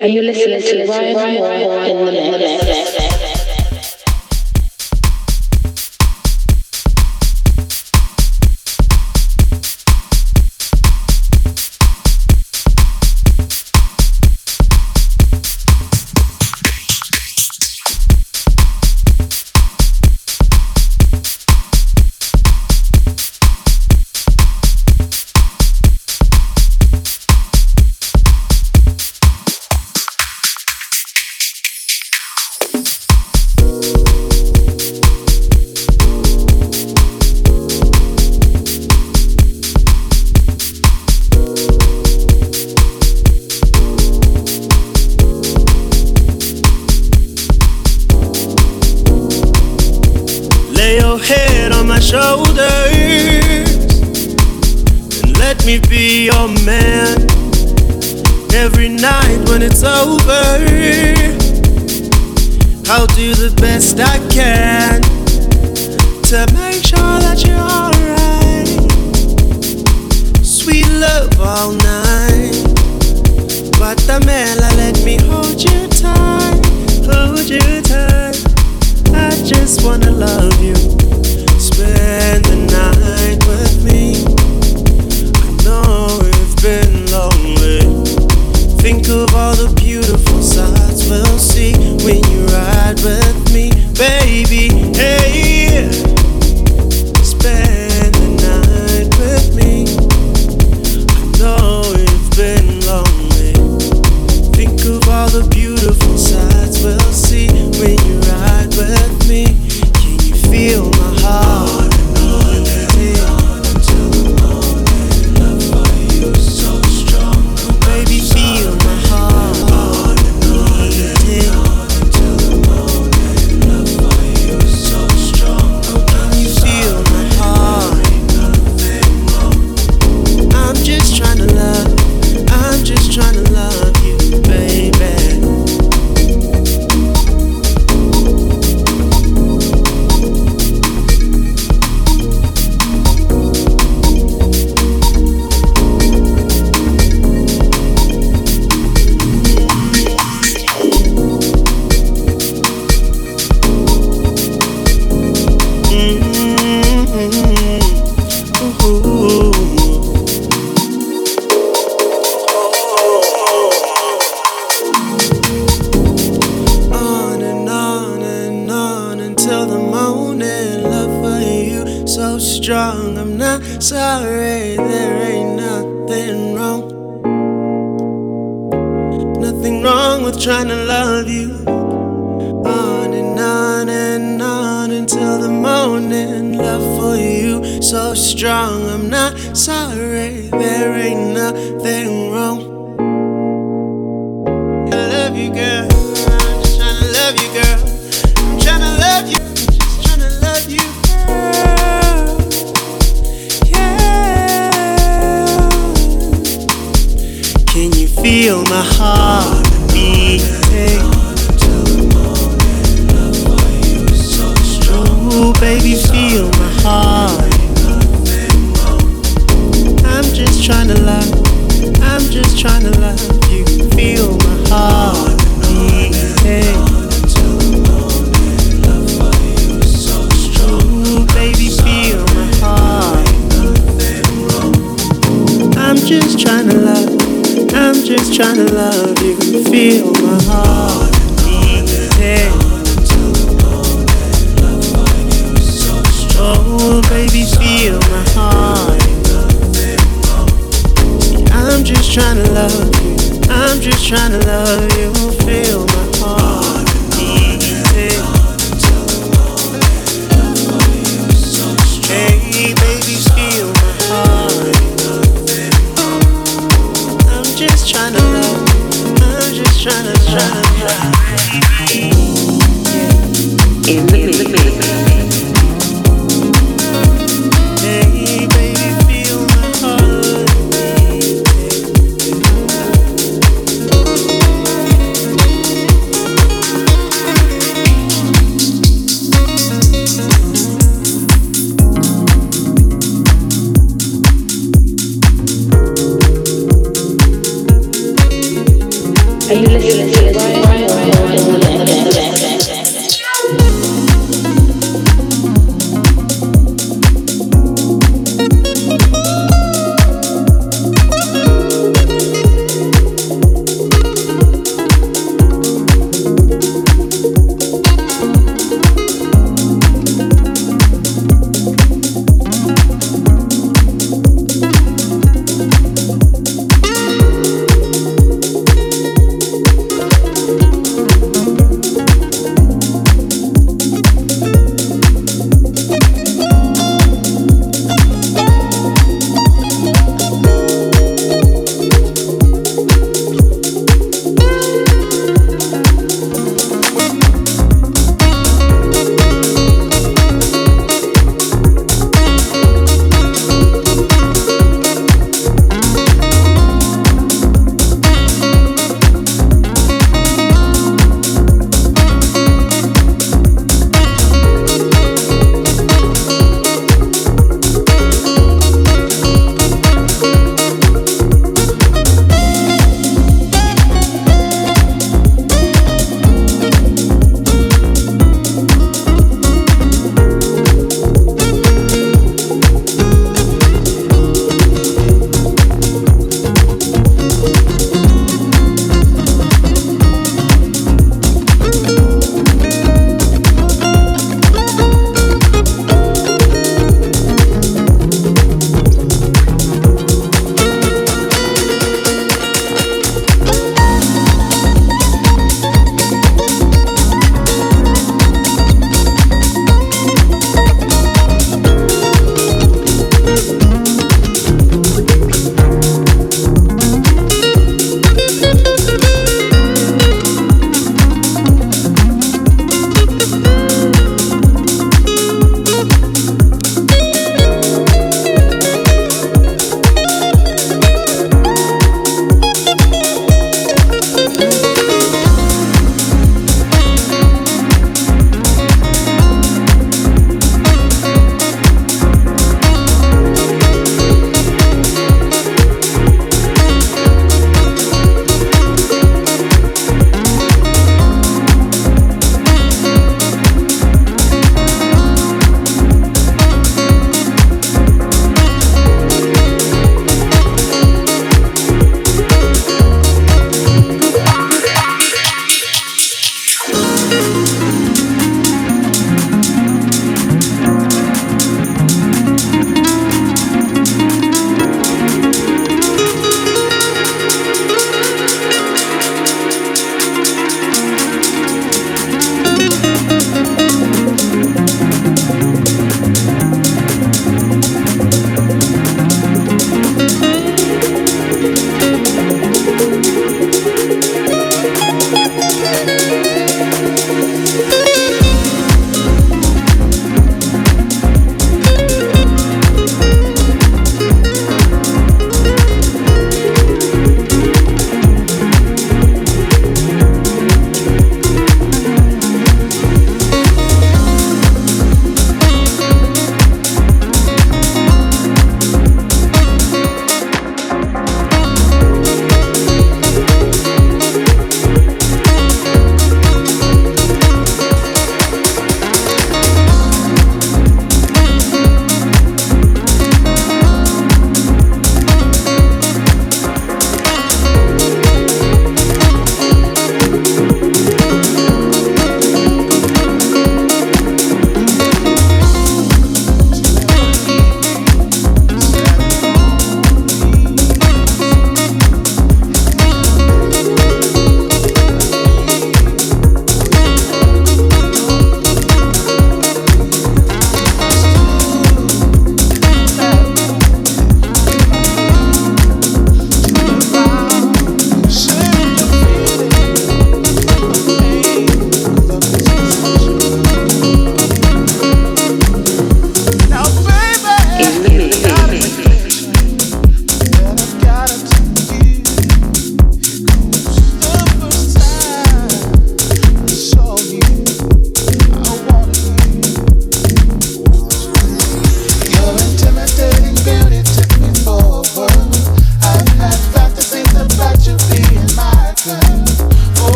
Are you listening to Ryan in the mix?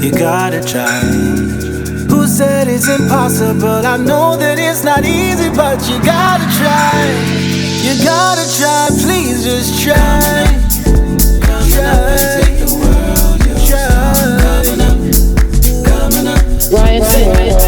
you gotta try. Who said it's impossible? I know that it's not easy, but you gotta try. You gotta try, please just try. Try. Up up. Ryan, Ryan, Ryan.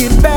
get back.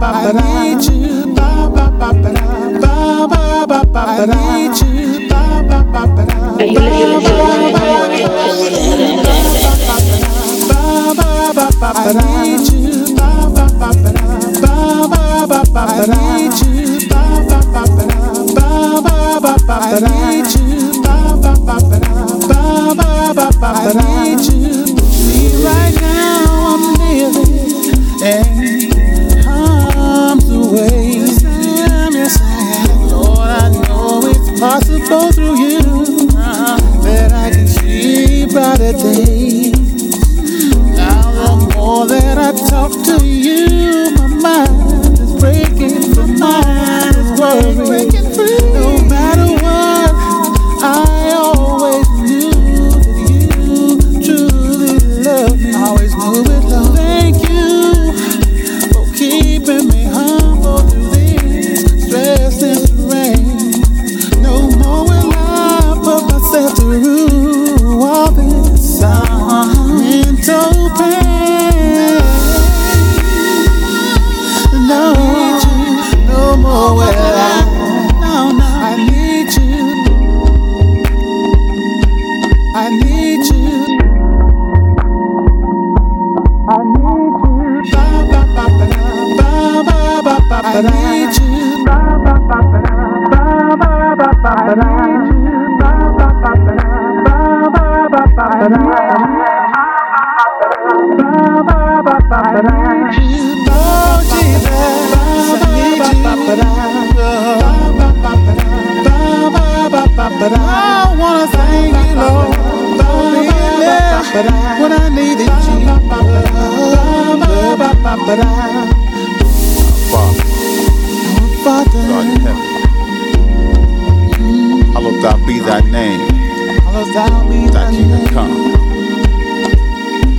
I need you. I need you. I need you. I need you. I need you. Possible through you that I can see brighter days. Now the more that I talk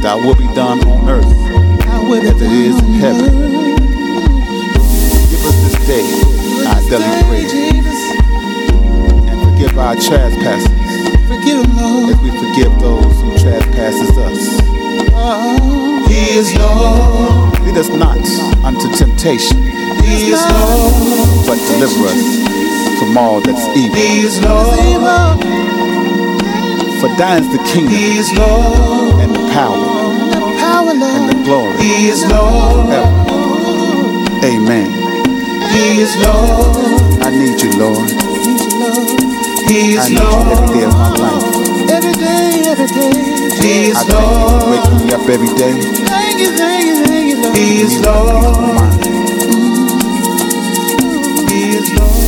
Thy will be done on earth as it is in heaven. Give us this day our daily bread, and forgive our trespasses Forgive as we forgive those who trespasses us. He is Lord. Lead us not unto temptation, He is Lord. but deliver us from all that's evil. He is Lord. For thine is the kingdom He is Lord. And the power Power, and the glory He is Lord. ever. Amen. He is Lord. I need you, Lord. He I is need you every Lord. day of my life. Every day, every day. He I is thank you for waking me up every day. Thank you, thank you, thank you, Lord. He is me that peaceful Lord. He is Lord.